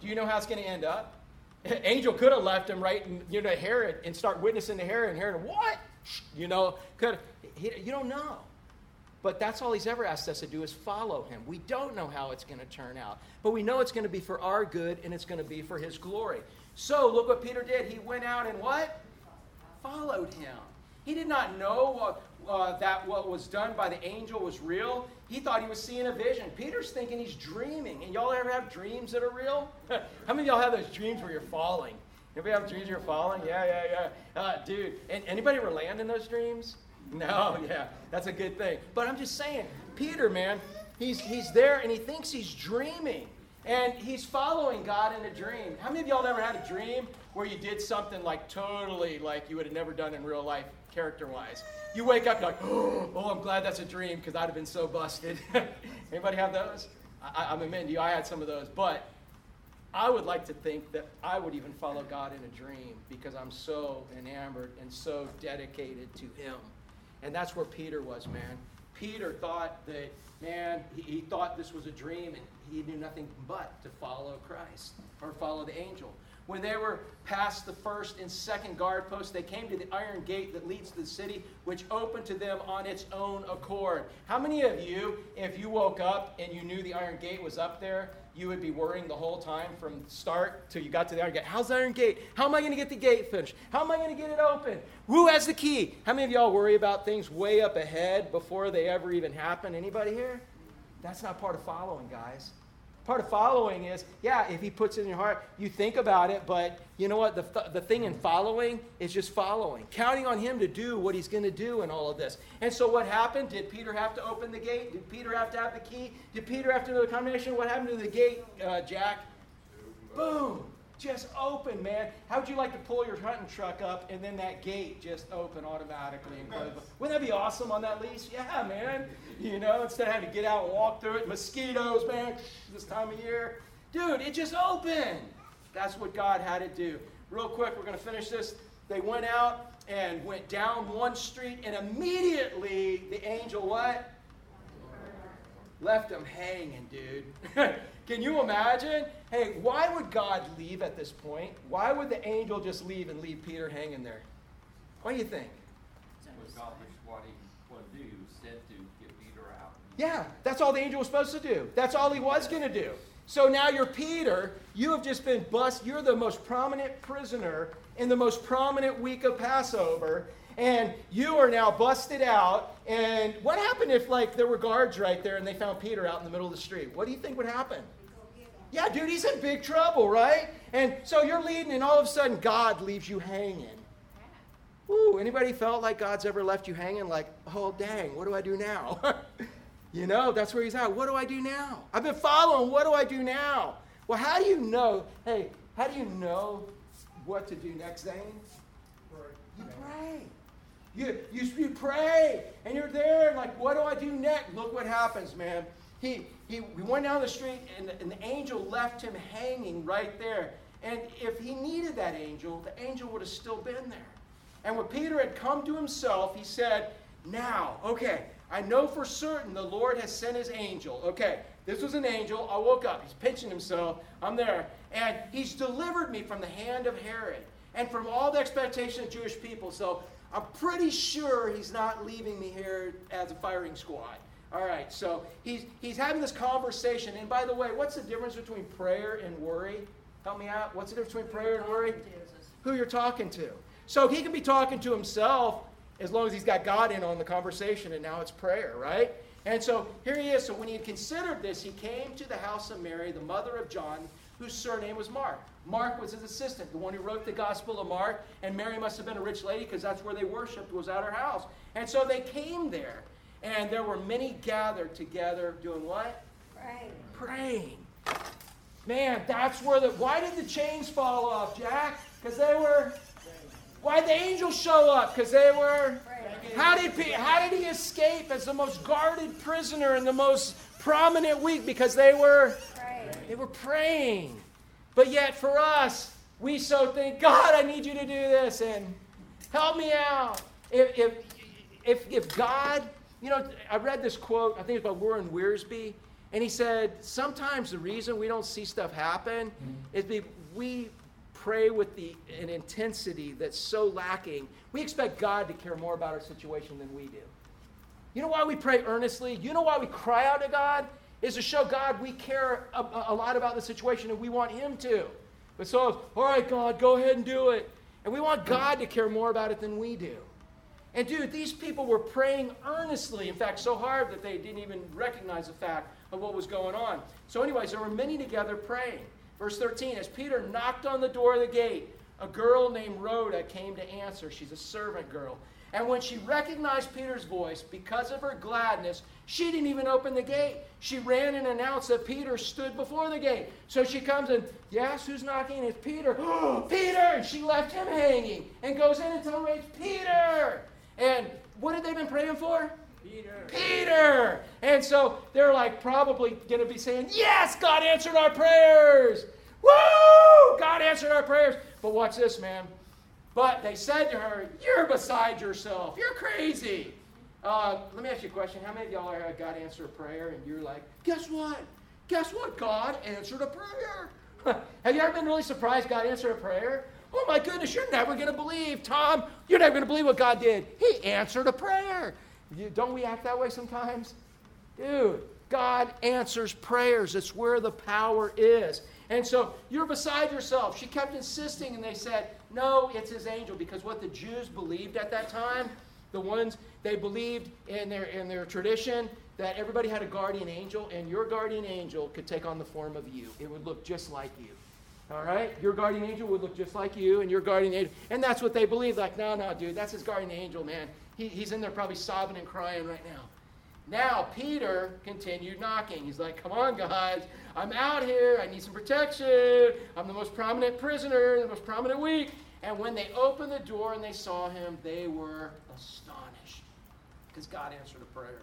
Do you know how it's going to end up? Angel could have left him right in, you know, Herod and start witnessing to Herod, and Herod, what? You know, could he, you don't know. But that's all he's ever asked us to do is follow him. We don't know how it's going to turn out, but we know it's going to be for our good and it's going to be for his glory. So look what Peter did. He went out and what? Followed him. He did not know uh, that what was done by the angel was real. He thought he was seeing a vision. Peter's thinking he's dreaming. And y'all ever have dreams that are real? How many of y'all have those dreams where you're falling? Anybody have dreams you're falling? Yeah, yeah, yeah. Uh, dude, and anybody ever land in those dreams? No, yeah, that's a good thing. But I'm just saying, Peter, man, he's, he's there and he thinks he's dreaming. And he's following God in a dream. How many of y'all ever had a dream where you did something like totally like you would have never done in real life, character wise? You wake up, you're like, oh, I'm glad that's a dream because I'd have been so busted. Anybody have those? I, I'm admitting to you, I had some of those. But I would like to think that I would even follow God in a dream because I'm so enamored and so dedicated to Him. And that's where Peter was, man. Peter thought that, man, he, he thought this was a dream and he knew nothing but to follow Christ or follow the angel. When they were past the first and second guard posts, they came to the iron gate that leads to the city, which opened to them on its own accord. How many of you, if you woke up and you knew the iron gate was up there, you would be worrying the whole time from start till you got to the iron gate? How's the iron gate? How am I going to get the gate finished? How am I going to get it open? Who has the key? How many of y'all worry about things way up ahead before they ever even happen? Anybody here? That's not part of following, guys. Part of following is, yeah, if he puts it in your heart, you think about it, but you know what? The, th- the thing in following is just following, counting on him to do what he's going to do in all of this. And so, what happened? Did Peter have to open the gate? Did Peter have to have the key? Did Peter have to know the combination? What happened to the gate, uh, Jack? Boom! Just open, man. How would you like to pull your hunting truck up and then that gate just open automatically and close? Wouldn't that be awesome on that lease? Yeah, man. You know, instead of having to get out and walk through it, mosquitoes, man, this time of year. Dude, it just opened. That's what God had to do. Real quick, we're going to finish this. They went out and went down one street, and immediately the angel what? Left them hanging, dude. Can you imagine? Hey, why would God leave at this point? Why would the angel just leave and leave Peter hanging there? What do you think? What he would do, said to get Peter out. Yeah, that's all the angel was supposed to do. That's all he was going to do. So now you're Peter. You have just been bust. You're the most prominent prisoner in the most prominent week of Passover. And you are now busted out. And what happened if, like, there were guards right there and they found Peter out in the middle of the street? What do you think would happen? Yeah, dude, he's in big trouble, right? And so you're leading, and all of a sudden, God leaves you hanging. Ooh, anybody felt like God's ever left you hanging? Like, oh, dang, what do I do now? you know, that's where he's at. What do I do now? I've been following. What do I do now? Well, how do you know? Hey, how do you know what to do next, Zane? You pray. You, you, you pray, and you're there, and like, what do I do next? Look what happens, man. He, he, we went down the street, and, the angel left him hanging right there. And if he needed that angel, the angel would have still been there. And when Peter had come to himself, he said, Now, okay, I know for certain the Lord has sent his angel. Okay, this was an angel. I woke up. He's pinching himself. I'm there. And he's delivered me from the hand of Herod and from all the expectation of Jewish people. So I'm pretty sure he's not leaving me here as a firing squad. All right, so he's, he's having this conversation. And by the way, what's the difference between prayer and worry? Help me out. What's the difference between prayer and worry? Who you're talking to. So he can be talking to himself as long as he's got God in on the conversation, and now it's prayer, right? And so here he is. So when he had considered this, he came to the house of Mary, the mother of John, whose surname was Mark. Mark was his assistant, the one who wrote the Gospel of Mark, and Mary must have been a rich lady because that's where they worshiped, was at her house. And so they came there, and there were many gathered together doing what? Praying. Praying. Man, that's where the. Why did the chains fall off, Jack? Because they were. Why did the angels show up? Because they were. How did, he, how did he escape as the most guarded prisoner in the most prominent week? Because they were. They were praying. But yet, for us, we so think, God, I need you to do this and help me out. If, if, if, if God, you know, I read this quote, I think it's by Warren Wiersbe, and he said, sometimes the reason we don't see stuff happen mm-hmm. is because we pray with the, an intensity that's so lacking. We expect God to care more about our situation than we do. You know why we pray earnestly? You know why we cry out to God? Is to show God we care a, a lot about the situation and we want Him to. But so, all right, God, go ahead and do it. And we want God to care more about it than we do. And dude, these people were praying earnestly, in fact, so hard that they didn't even recognize the fact of what was going on. So, anyways, there were many together praying. Verse 13 As Peter knocked on the door of the gate, a girl named Rhoda came to answer. She's a servant girl. And when she recognized Peter's voice, because of her gladness, she didn't even open the gate. She ran and announced that Peter stood before the gate. So she comes and, yes, who's knocking? It's Peter. Oh, Peter! And she left him hanging and goes in and tells him it's Peter. And what had they been praying for? Peter. Peter. And so they're like probably going to be saying, Yes, God answered our prayers. Woo! God answered our prayers. But watch this, man. But they said to her, You're beside yourself. You're crazy. Uh, let me ask you a question. How many of y'all are had God answer a prayer and you're like, Guess what? Guess what? God answered a prayer. Have you ever been really surprised God answered a prayer? Oh my goodness, you're never going to believe, Tom. You're never going to believe what God did. He answered a prayer. You, don't we act that way sometimes? Dude, God answers prayers. It's where the power is. And so you're beside yourself. She kept insisting, and they said, No, it's his angel. Because what the Jews believed at that time, the ones they believed in their, in their tradition, that everybody had a guardian angel, and your guardian angel could take on the form of you. It would look just like you. All right? Your guardian angel would look just like you, and your guardian angel. And that's what they believed. Like, no, no, dude, that's his guardian angel, man. He, he's in there probably sobbing and crying right now. Now, Peter continued knocking. He's like, come on, guys. I'm out here. I need some protection. I'm the most prominent prisoner, the most prominent week. And when they opened the door and they saw him, they were astonished because God answered a prayer.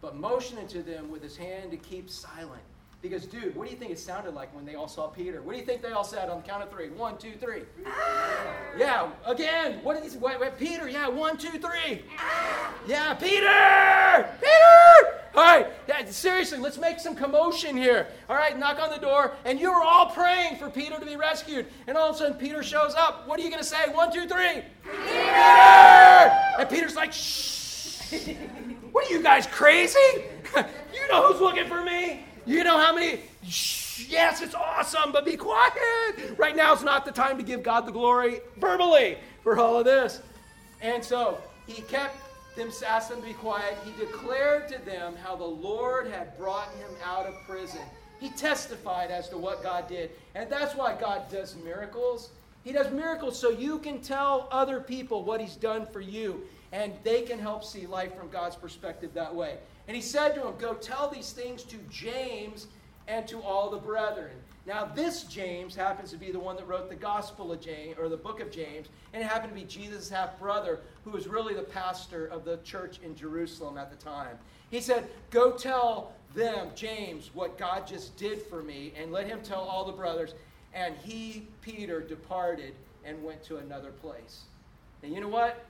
But motioning to them with his hand to keep silent. Because, dude, what do you think it sounded like when they all saw Peter? What do you think they all said on the count of three? One, two, three. Ah! Yeah, again. What did he say? Wait, wait, Peter, yeah, one, two, three. Ah! Yeah, Peter! Peter! All right, seriously, let's make some commotion here. All right, knock on the door. And you were all praying for Peter to be rescued. And all of a sudden, Peter shows up. What are you going to say? One, two, three. Peter! And Peter's like, shh. What are you guys crazy? you know who's looking for me? You know how many? Shh, yes, it's awesome, but be quiet. Right now is not the time to give God the glory verbally for all of this. And so he kept them, asked them to be quiet. He declared to them how the Lord had brought him out of prison. He testified as to what God did. And that's why God does miracles. He does miracles so you can tell other people what he's done for you and they can help see life from God's perspective that way. And he said to him, Go tell these things to James and to all the brethren. Now, this James happens to be the one that wrote the Gospel of James, or the book of James, and it happened to be Jesus' half brother, who was really the pastor of the church in Jerusalem at the time. He said, Go tell them, James, what God just did for me, and let him tell all the brothers. And he, Peter, departed and went to another place. And you know what?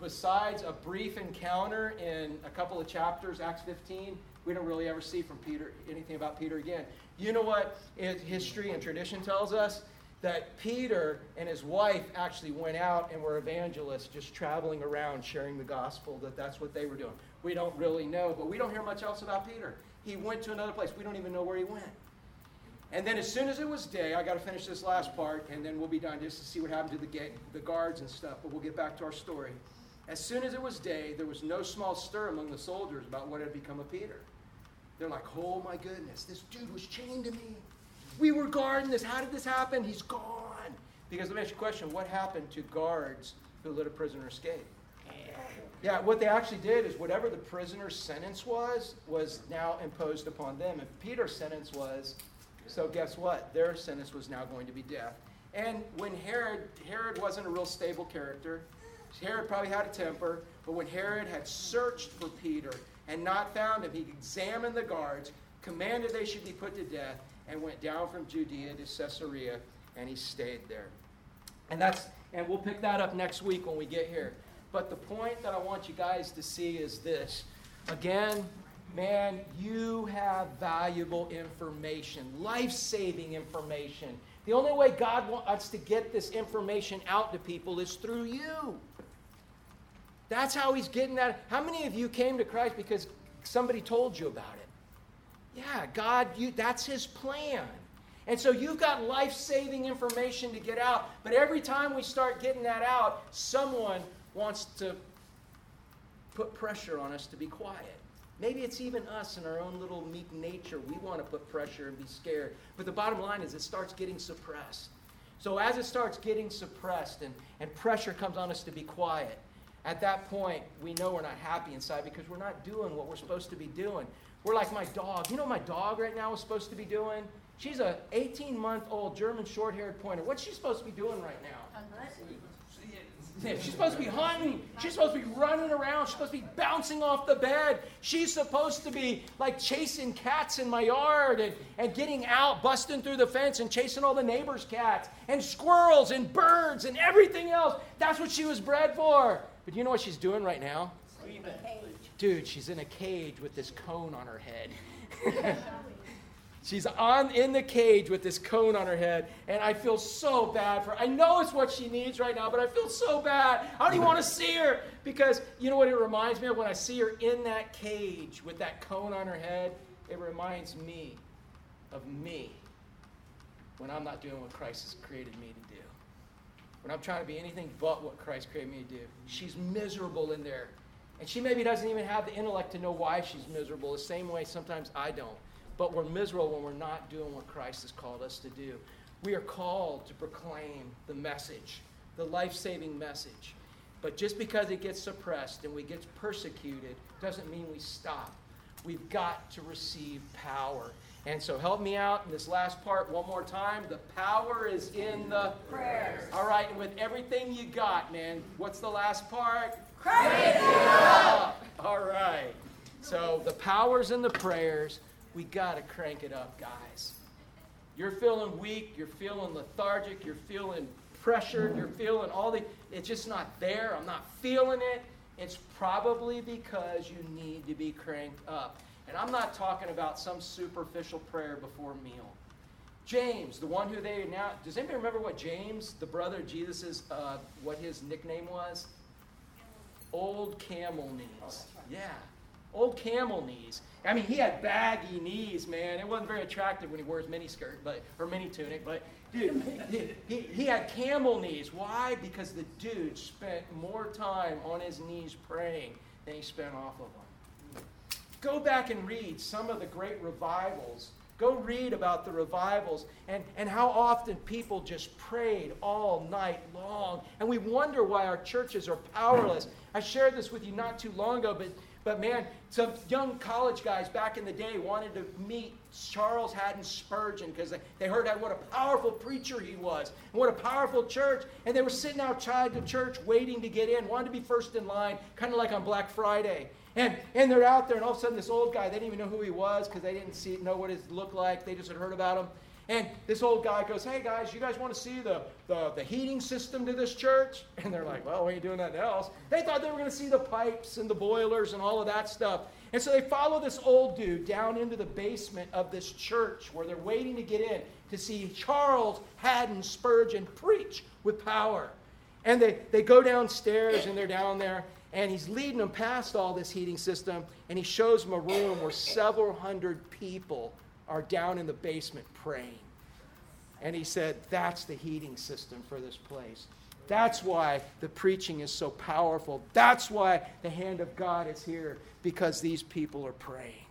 Besides a brief encounter in a couple of chapters, Acts 15, we don't really ever see from Peter anything about Peter again. You know what history and tradition tells us? That Peter and his wife actually went out and were evangelists, just traveling around sharing the gospel, that that's what they were doing. We don't really know, but we don't hear much else about Peter. He went to another place. We don't even know where he went. And then as soon as it was day, I got to finish this last part, and then we'll be done just to see what happened to the, the guards and stuff, but we'll get back to our story. As soon as it was day, there was no small stir among the soldiers about what had become of Peter. They're like, oh my goodness, this dude was chained to me. We were guarding this. How did this happen? He's gone. Because let me ask you a question what happened to guards who let a prisoner escape? Yeah, what they actually did is whatever the prisoner's sentence was, was now imposed upon them. And Peter's sentence was, so guess what? Their sentence was now going to be death. And when Herod, Herod wasn't a real stable character, Herod probably had a temper, but when Herod had searched for Peter and not found him, he examined the guards, commanded they should be put to death, and went down from Judea to Caesarea, and he stayed there. And that's and we'll pick that up next week when we get here. But the point that I want you guys to see is this. Again, man, you have valuable information, life saving information. The only way God wants us to get this information out to people is through you. That's how he's getting that. How many of you came to Christ because somebody told you about it? Yeah, God, you, that's his plan. And so you've got life saving information to get out. But every time we start getting that out, someone wants to put pressure on us to be quiet. Maybe it's even us in our own little meek nature. We want to put pressure and be scared. But the bottom line is it starts getting suppressed. So as it starts getting suppressed and, and pressure comes on us to be quiet, at that point, we know we're not happy inside because we're not doing what we're supposed to be doing. We're like my dog. You know my dog right now is supposed to be doing? She's a 18 month old German short haired pointer. What's she supposed to be doing right now? She's supposed to be hunting. She's supposed to be running around. She's supposed to be bouncing off the bed. She's supposed to be like chasing cats in my yard and, and getting out, busting through the fence and chasing all the neighbors' cats and squirrels and birds and everything else. That's what she was bred for. But you know what she's doing right now? Dude, she's in a cage with this cone on her head. she's on in the cage with this cone on her head, and I feel so bad for her. I know it's what she needs right now, but I feel so bad. I don't even want to see her because you know what it reminds me of when I see her in that cage with that cone on her head? It reminds me of me when I'm not doing what Christ has created me to do when I'm trying to be anything but what Christ created me to do. She's miserable in there. And she maybe doesn't even have the intellect to know why she's miserable, the same way sometimes I don't. But we're miserable when we're not doing what Christ has called us to do. We are called to proclaim the message, the life saving message. But just because it gets suppressed and we get persecuted doesn't mean we stop. We've got to receive power. And so help me out in this last part one more time. The power is in the prayers. All right, and with everything you got, man, what's the last part? It up. All right. So the power's in the prayers. We got to crank it up, guys. You're feeling weak, you're feeling lethargic, you're feeling pressured, you're feeling all the it's just not there. I'm not feeling it. It's probably because you need to be cranked up. And I'm not talking about some superficial prayer before meal. James, the one who they now does anybody remember what James, the brother of Jesus, uh, what his nickname was? Old camel knees. Yeah. Old camel knees. I mean, he had baggy knees, man. It wasn't very attractive when he wore his mini skirt, but or mini tunic. But dude, he, he, he had camel knees. Why? Because the dude spent more time on his knees praying than he spent off of them. Go back and read some of the great revivals. Go read about the revivals and, and how often people just prayed all night long. And we wonder why our churches are powerless. I shared this with you not too long ago, but but man, some young college guys back in the day wanted to meet Charles Haddon Spurgeon because they, they heard what a powerful preacher he was and what a powerful church. And they were sitting outside the church waiting to get in, wanted to be first in line, kind of like on Black Friday. And, and they're out there, and all of a sudden, this old guy, they didn't even know who he was because they didn't see, know what he looked like. They just had heard about him. And this old guy goes, Hey guys, you guys want to see the, the, the heating system to this church? And they're like, Well, we ain't doing nothing else. They thought they were going to see the pipes and the boilers and all of that stuff. And so they follow this old dude down into the basement of this church where they're waiting to get in to see Charles Haddon Spurgeon preach with power. And they, they go downstairs and they're down there, and he's leading them past all this heating system, and he shows them a room where several hundred people are down in the basement praying. And he said, That's the heating system for this place. That's why the preaching is so powerful. That's why the hand of God is here, because these people are praying.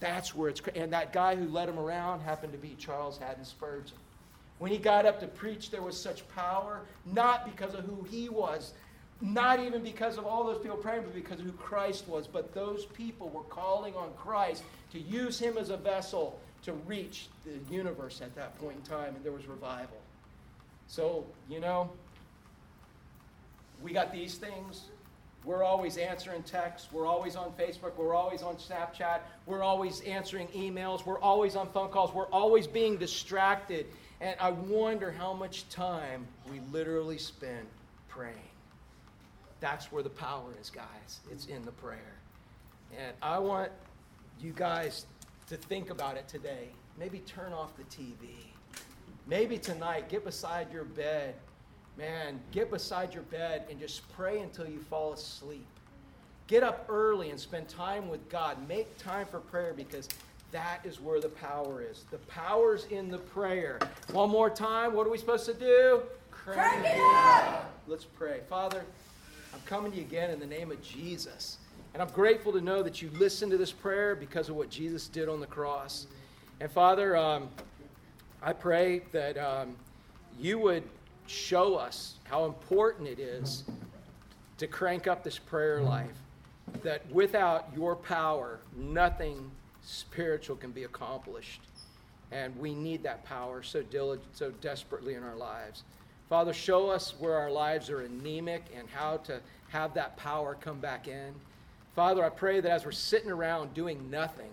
That's where it's. And that guy who led him around happened to be Charles Haddon Spurgeon. When he got up to preach, there was such power, not because of who he was, not even because of all those people praying, but because of who Christ was. But those people were calling on Christ to use him as a vessel to reach the universe at that point in time, and there was revival. So, you know, we got these things. We're always answering texts. We're always on Facebook. We're always on Snapchat. We're always answering emails. We're always on phone calls. We're always being distracted. And I wonder how much time we literally spend praying. That's where the power is, guys. It's in the prayer. And I want you guys to think about it today. Maybe turn off the TV. Maybe tonight, get beside your bed. Man, get beside your bed and just pray until you fall asleep. Get up early and spend time with God. Make time for prayer because that is where the power is. The power's in the prayer. One more time, what are we supposed to do? Crank it up! Let's pray. Father, I'm coming to you again in the name of Jesus. And I'm grateful to know that you listened to this prayer because of what Jesus did on the cross. And Father, um, I pray that um, you would show us how important it is to crank up this prayer life. That without your power, nothing spiritual can be accomplished. And we need that power so diligent, so desperately in our lives. Father, show us where our lives are anemic and how to have that power come back in. Father, I pray that as we're sitting around doing nothing,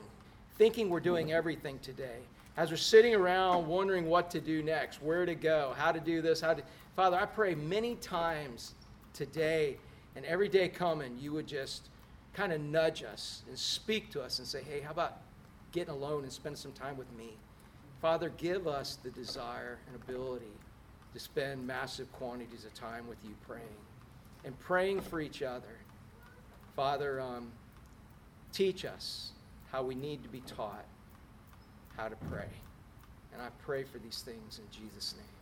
thinking we're doing everything today, as we're sitting around wondering what to do next, where to go, how to do this, how to. Father, I pray many times today and every day coming, you would just kind of nudge us and speak to us and say, hey, how about getting alone and spending some time with me? Father, give us the desire and ability to spend massive quantities of time with you praying and praying for each other. Father, um, teach us how we need to be taught how to pray. And I pray for these things in Jesus' name.